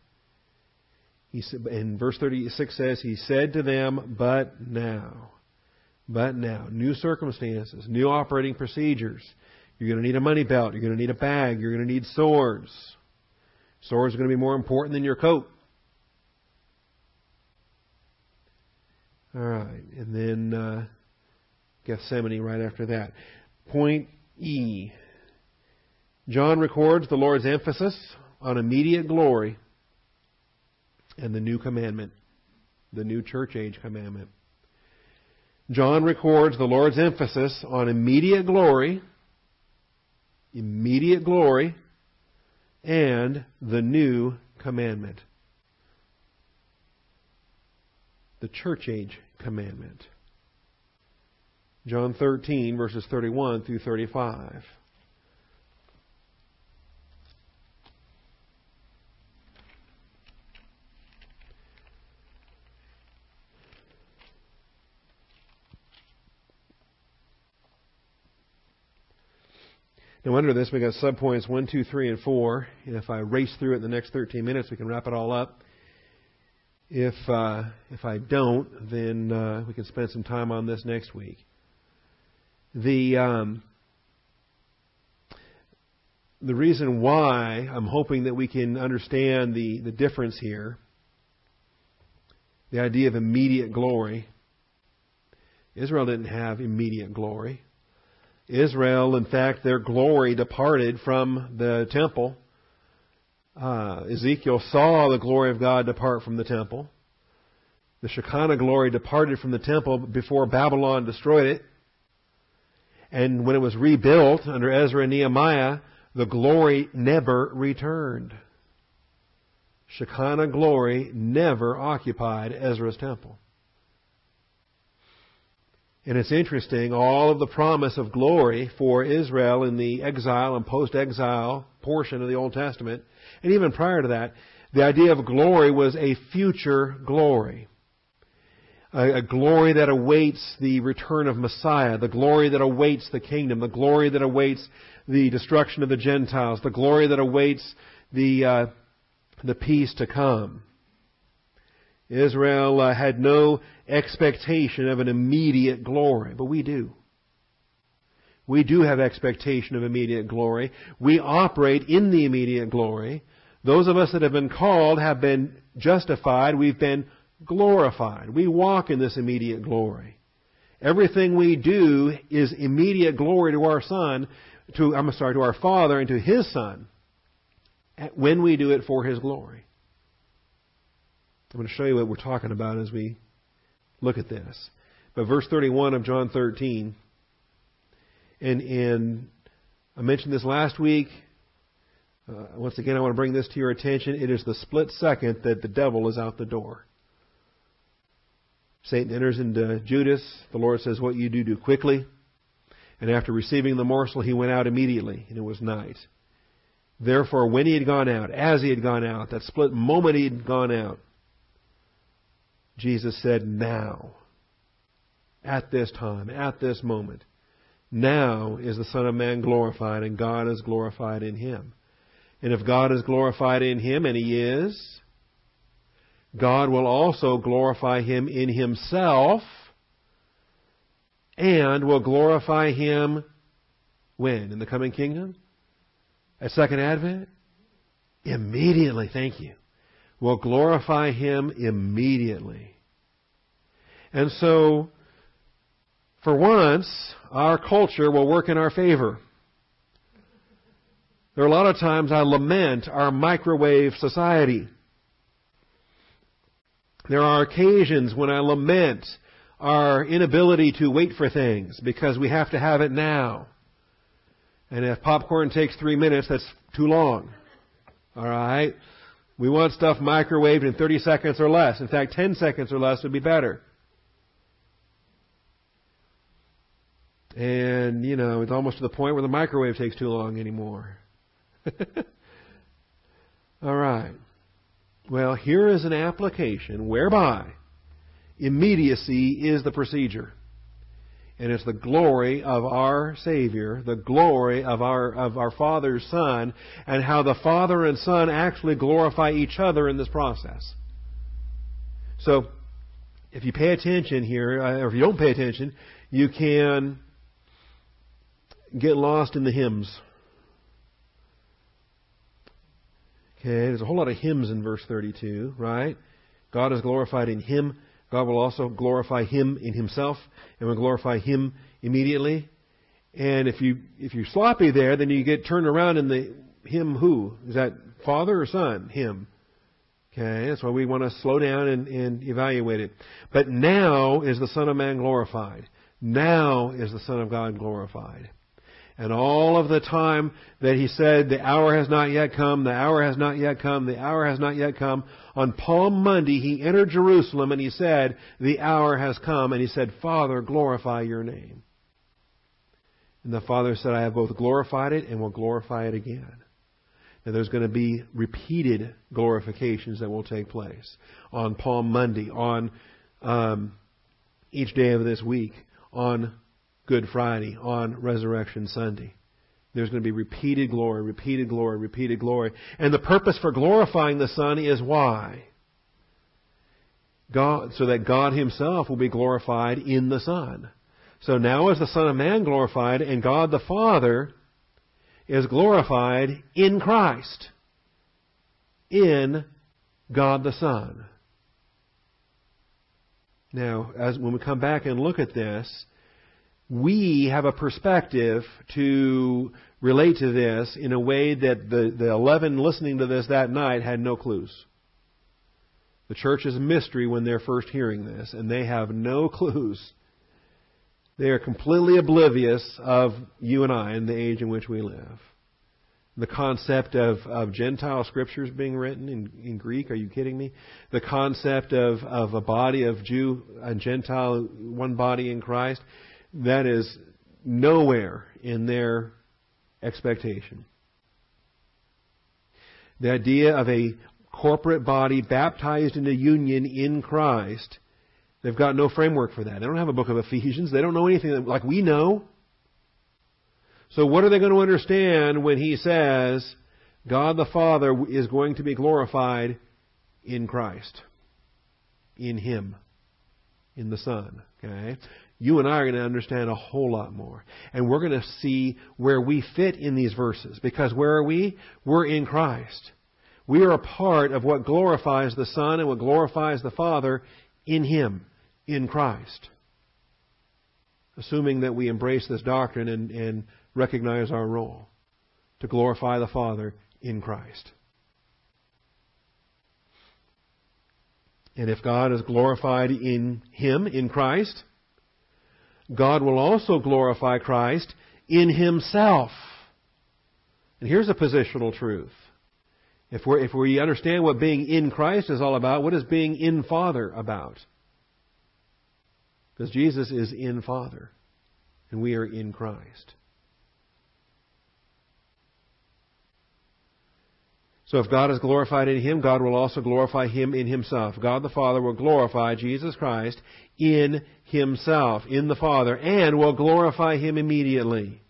Speaker 1: He said, in verse 36 says, He said to them, But now. But now. New circumstances, new operating procedures. You're going to need a money belt. You're going to need a bag. You're going to need swords. Swords going to be more important than your coat. All right. And then uh, Gethsemane right after that. Point E. John records the Lord's emphasis on immediate glory and the new commandment, the new church age commandment. John records the Lord's emphasis on immediate glory, immediate glory, and the new commandment. The church age commandment. John 13, verses 31 through 35. Now, under this, we've got subpoints 1, 2, 3, and 4. And if I race through it in the next 13 minutes, we can wrap it all up. If, uh, if I don't, then uh, we can spend some time on this next week. The, um, the reason why I'm hoping that we can understand the, the difference here, the idea of immediate glory. Israel didn't have immediate glory. Israel, in fact, their glory departed from the temple. Uh, Ezekiel saw the glory of God depart from the temple. The Shekinah glory departed from the temple before Babylon destroyed it. And when it was rebuilt under Ezra and Nehemiah, the glory never returned. Shekinah glory never occupied Ezra's temple. And it's interesting, all of the promise of glory for Israel in the exile and post exile portion of the Old Testament, and even prior to that, the idea of glory was a future glory. A, a, glory that awaits the return of Messiah, the glory that awaits the kingdom, the glory that awaits the destruction of the Gentiles, the glory that awaits the, uh, the peace to come. Israel uh, had no expectation of an immediate glory, but we do. We do have expectation of immediate glory. We operate in the immediate glory. Those of us that have been called have been justified. We've been glorified. We walk in this immediate glory. Everything we do is immediate glory to our Son, to, I'm sorry, to our Father and to His Son when we do it for His glory. I'm going to show you what we're talking about as we look at this. But verse 31 of John 13, and, and I mentioned this last week. Uh, once again, I want to bring this to your attention. It is the split second that the devil is out the door. Satan enters into Judas. The Lord says, What you do, do quickly. And after receiving the morsel, he went out immediately, and it was night. Therefore, when he had gone out, as he had gone out, that split moment he had gone out, Jesus said, Now, at this time, at this moment, now is the Son of Man glorified, and God is glorified in him. And if God is glorified in him, and he is, God will also glorify him in himself, and will glorify him when? In the coming kingdom? At second advent? Immediately, thank you will glorify Him immediately. And so, for once, our culture will work in our favor. There are a lot of times I lament our microwave society. There are occasions when I lament our inability to wait for things because we have to have it now. And if popcorn takes three minutes, that's too long. All right? We want stuff microwaved in 30 seconds or less. In fact, 10 seconds or less would be better. And, you know, it's almost to the point where the microwave takes too long anymore. [LAUGHS] All right. Well, here is an application whereby immediacy is the procedure. And it's the glory of our Savior, the glory of our, of our Father's Son, and how the Father and Son actually glorify each other in this process. So, if you pay attention here, uh, or if you don't pay attention, you can get lost in the hymns. Okay, there's a whole lot of hymns in verse 32, right? God is glorified in Him. God will also glorify Him in Himself, and will glorify Him immediately. And if you if you're sloppy there, then you get turned around in the Him who is that Father or Son? Him. Okay, that's why we want to slow down and, and evaluate it. But now is the Son of Man glorified. Now is the Son of God glorified. And all of the time that he said, the hour has not yet come, the hour has not yet come, the hour has not yet come, on Palm Monday he entered Jerusalem and he said, the hour has come, and he said, Father, glorify your name. And the Father said, I have both glorified it and will glorify it again. And there's going to be repeated glorifications that will take place on Palm Monday, on um, each day of this week, on Good Friday, on Resurrection Sunday. There's going to be repeated glory, repeated glory, repeated glory. And the purpose for glorifying the Son is why? God, so that God Himself will be glorified in the Son. So now is the Son of Man glorified, and God the Father is glorified in Christ. In God the Son. Now, as when we come back and look at this, we have a perspective to relate to this in a way that the, the 11 listening to this that night had no clues. The church is a mystery when they're first hearing this, and they have no [LAUGHS] clues. They are completely oblivious of you and I and the age in which we live. The concept of, of Gentile scriptures being written in, in Greek, are you kidding me? The concept of, of a body of Jew and Gentile, one body in Christ that is nowhere in their expectation. The idea of a corporate body baptized into union in Christ, they've got no framework for that. They don't have a book of Ephesians. They don't know anything like we know. So what are they going to understand when he says God the Father is going to be glorified in Christ? In Him. In the Son. Okay? You and I are going to understand a whole lot more. And we're going to see where we fit in these verses. Because where are we? We're in Christ. We are a part of what glorifies the Son and what glorifies the Father in Him, in Christ. Assuming that we embrace this doctrine and, and recognize our role to glorify the Father in Christ. And if God is glorified in Him, in Christ, God will also glorify Christ in Himself. And here's a positional truth. If, we if we understand what being in Christ is all about, what is being in Father about? Because Jesus is in Father, and we are in Christ. So if God is glorified in Him, God will also glorify Him in Himself. God the Father will glorify Jesus Christ in Himself, in the Father, and will glorify Him immediately.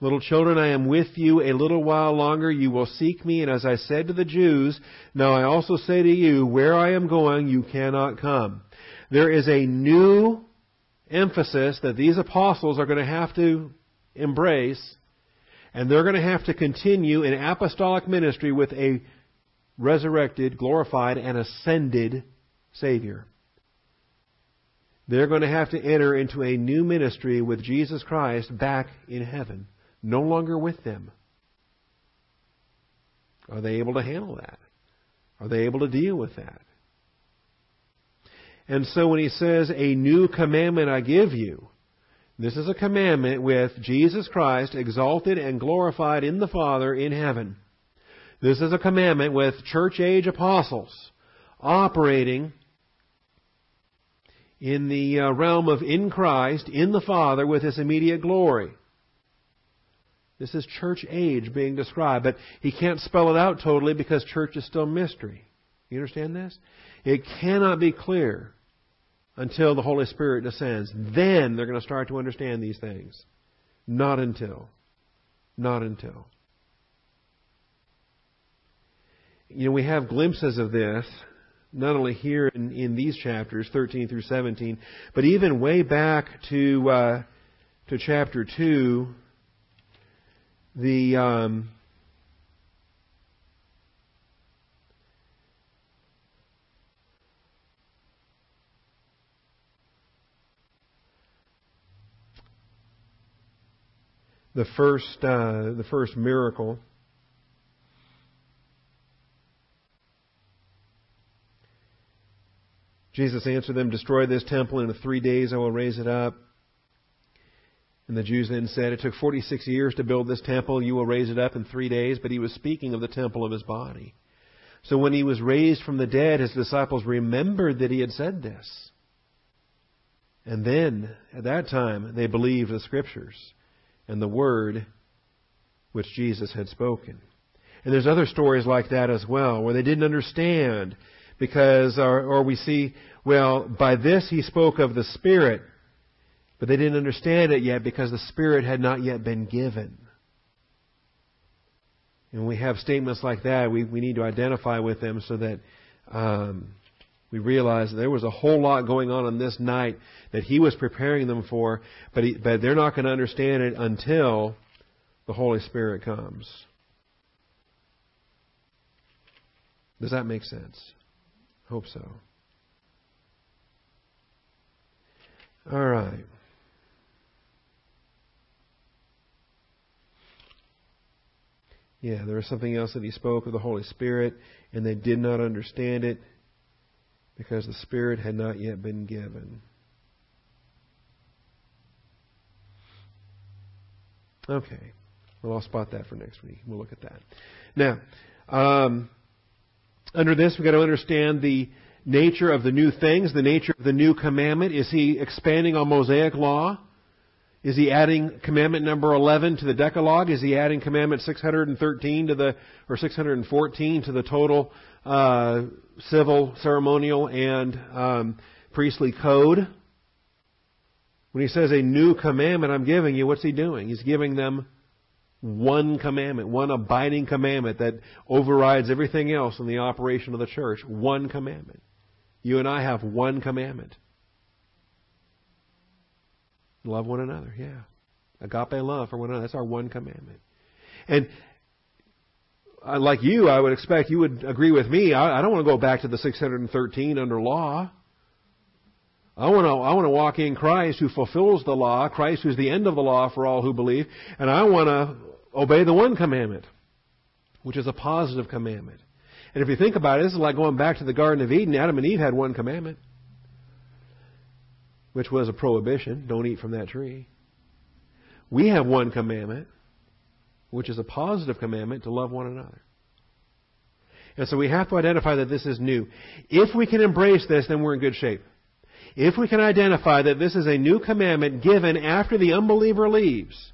Speaker 1: Little children, I am with you a little while longer. You will seek me, and as I said to the Jews, now I also say to you, where I am going, you cannot come. There is a new emphasis that these apostles are going to have to embrace and they're going to have to continue in apostolic ministry with a resurrected, glorified, and ascended Savior. They're going to have to enter into a new ministry with Jesus Christ back in heaven, no longer with them. Are they able to handle that? Are they able to deal with that? And so when he says, A new commandment I give you, this is a commandment with Jesus Christ exalted and glorified in the Father in heaven. This is a commandment with church age apostles operating in the uh, realm of in Christ, in the Father, with His immediate glory. This is church age being described, but he can't spell it out totally because church is still mystery. You understand this? It cannot be clear until the Holy Spirit descends. Then they're going to start to understand these things. Not until. Not until. You know, we have glimpses of this, not only here in, in these chapters, 13 through 17, but even way back to, uh, to chapter 2, the um, the first uh, the first miracle Jesus answered them, Destroy this temple, and in three days I will raise it up. And the Jews then said, It took 46 years to build this temple. You will raise it up in three days. But he was speaking of the temple of his body. So when he was raised from the dead, his disciples remembered that he had said this. And then, at that time, they believed the scriptures and the word which Jesus had spoken. And there's other stories like that as well, where they didn't understand because, or, or we see, well, by this he spoke of the Spirit but they didn't understand it yet because the Spirit had not yet been given. And we have statements like that, we, we need to identify with them so that um, we realize there was a whole lot going on on this night that he was preparing them for, but, he, but they're not going to understand it until the Holy Spirit comes. Does that make sense? Hope so. All right. Yeah, there was something else that he spoke of the Holy Spirit, and they did not understand it because the Spirit had not yet been given. Okay. Well, I'll spot that for next week. We'll look at that. Now, um, under this, we've got to understand the nature of the new things, the nature of the new commandment. Is he expanding on Mosaic law? Is he adding commandment number 11 to the Decalogue? Is he adding commandment 613 to the, or 614 to the total uh, civil, ceremonial, and um, priestly code? When he says a new commandment I'm giving you, what's he doing? He's giving them one commandment, one abiding commandment that overrides everything else in the operation of the church. One commandment. You and I have one commandment. Love one another, yeah. Agape love for one another. That's our one commandment. And like you, I would expect you would agree with me. I, I don't want to go back to the 613 under law. I want to I want to walk in Christ who fulfills the law, Christ who's the end of the law for all who believe, and I want to obey the one commandment, which is a positive commandment. And if you think about it, this is like going back to the Garden of Eden. Adam and Eve had one commandment which was a prohibition don't eat from that tree. We have one commandment, which is a positive commandment to love one another. And so we have to identify that this is new. If we can embrace this, then we're in good shape. If we can identify that this is a new commandment given after the unbeliever leaves,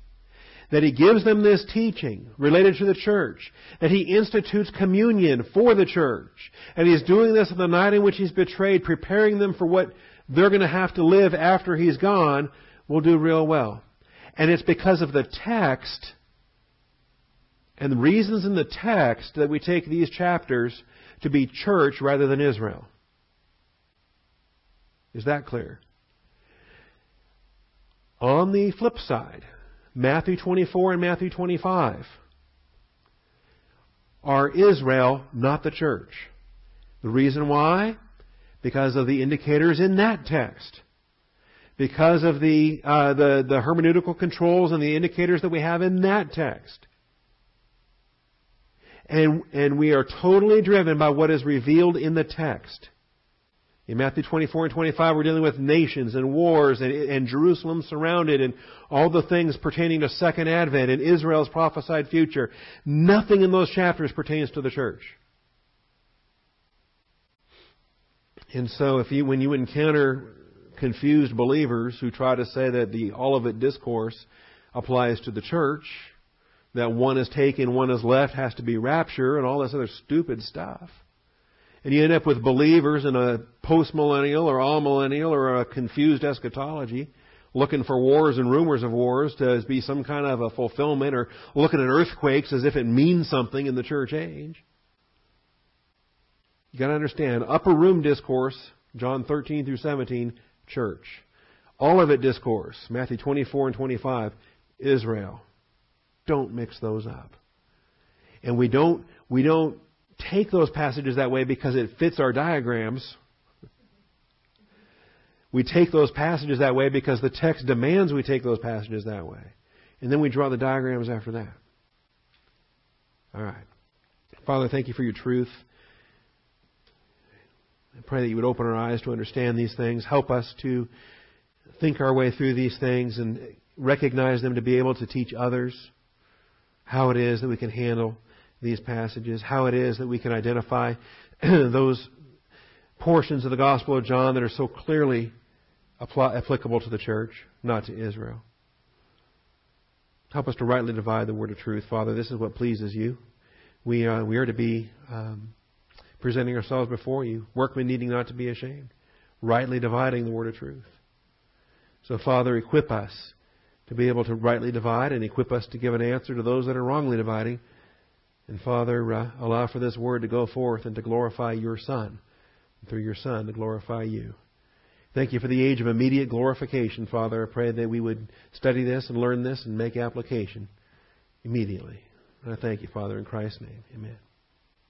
Speaker 1: that he gives them this teaching related to the church, that he institutes communion for the church, and he's doing this on the night in which he's betrayed, preparing them for what they're going to have to live after he's gone will do real well. And it's because of the text and the reasons in the text that we take these chapters to be church rather than Israel. Is that clear? On the flip side, Matthew 24 and Matthew 25 are Israel, not the church. The reason why? Because of the indicators in that text. Because of the, uh, the, the hermeneutical controls and the indicators that we have in that text. And, and we are totally driven by what is revealed in the text. In Matthew 24 and 25, we're dealing with nations and wars and, and Jerusalem surrounded and all the things pertaining to Second Advent and Israel's prophesied future. Nothing in those chapters pertains to the church. And so if you, when you encounter confused believers who try to say that the Olivet discourse applies to the church, that one is taken, one is left, has to be rapture, and all this other stupid stuff. And you end up with believers in a postmillennial or amillennial or a confused eschatology, looking for wars and rumors of wars to be some kind of a fulfillment, or looking at earthquakes as if it means something in the church age. You gotta understand, upper room discourse, John 13 through 17, church. Olivet discourse, Matthew 24 and 25, Israel. Don't mix those up. And we don't, we don't take those passages that way because it fits our diagrams. We take those passages that way because the text demands we take those passages that way. And then we draw the diagrams after that. All right. Father, thank you for your truth. I pray that you would open our eyes to understand these things. Help us to think our way through these things and recognize them to be able to teach others how it is that we can handle these passages, how it is that we can identify [CLEARS THROAT] those portions of the Gospel of John that are so clearly applicable to the church, not to Israel. Help us to rightly divide the word of truth, Father. This is what pleases you. We, we are to be um, presenting ourselves before you, workmen needing not to be ashamed, rightly dividing the word of truth. So, Father, equip us to be able to rightly divide and equip us to give an answer to those that are wrongly dividing. And Father, uh, allow for this word to go forth and to glorify your Son, and through your Son to glorify you. Thank you for the age of immediate glorification, Father. I pray that we would study this and learn this and make application immediately. And I thank you, Father, in Christ's name. Amen.